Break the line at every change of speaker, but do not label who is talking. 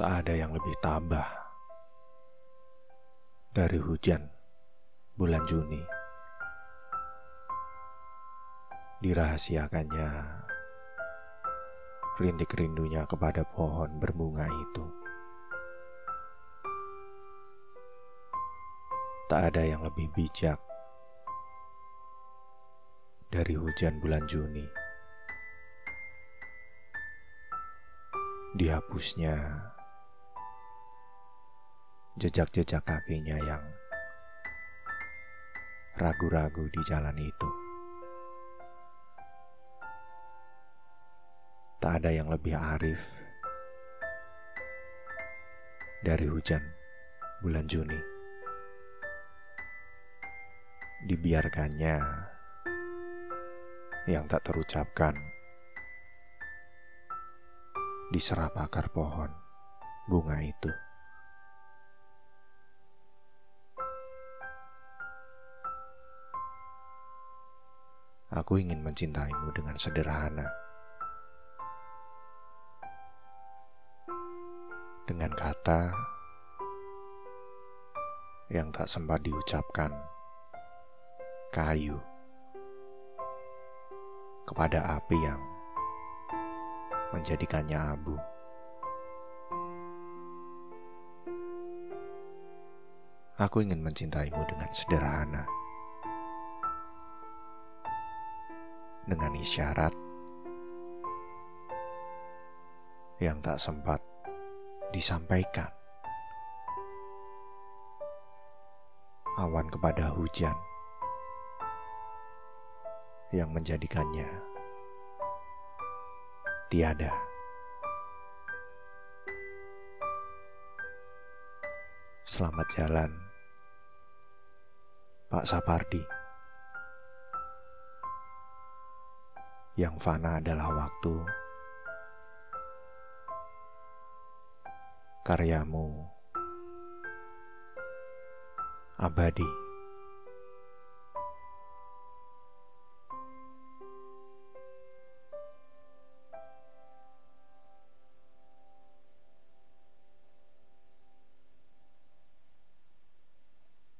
Tak ada yang lebih tabah dari hujan bulan Juni. Dirahasiakannya rintik rindunya kepada pohon berbunga itu. Tak ada yang lebih bijak dari hujan bulan Juni. Dihapusnya jejak-jejak kakinya yang ragu-ragu di jalan itu. Tak ada yang lebih arif dari hujan bulan Juni. Dibiarkannya yang tak terucapkan diserap akar pohon bunga itu. Aku ingin mencintaimu dengan sederhana. Dengan kata yang tak sempat diucapkan, kayu kepada api yang menjadikannya abu. Aku ingin mencintaimu dengan sederhana. Dengan isyarat yang tak sempat disampaikan. Awan kepada hujan yang menjadikannya tiada. Selamat jalan, Pak Sapardi. Yang fana adalah waktu. Karyamu abadi.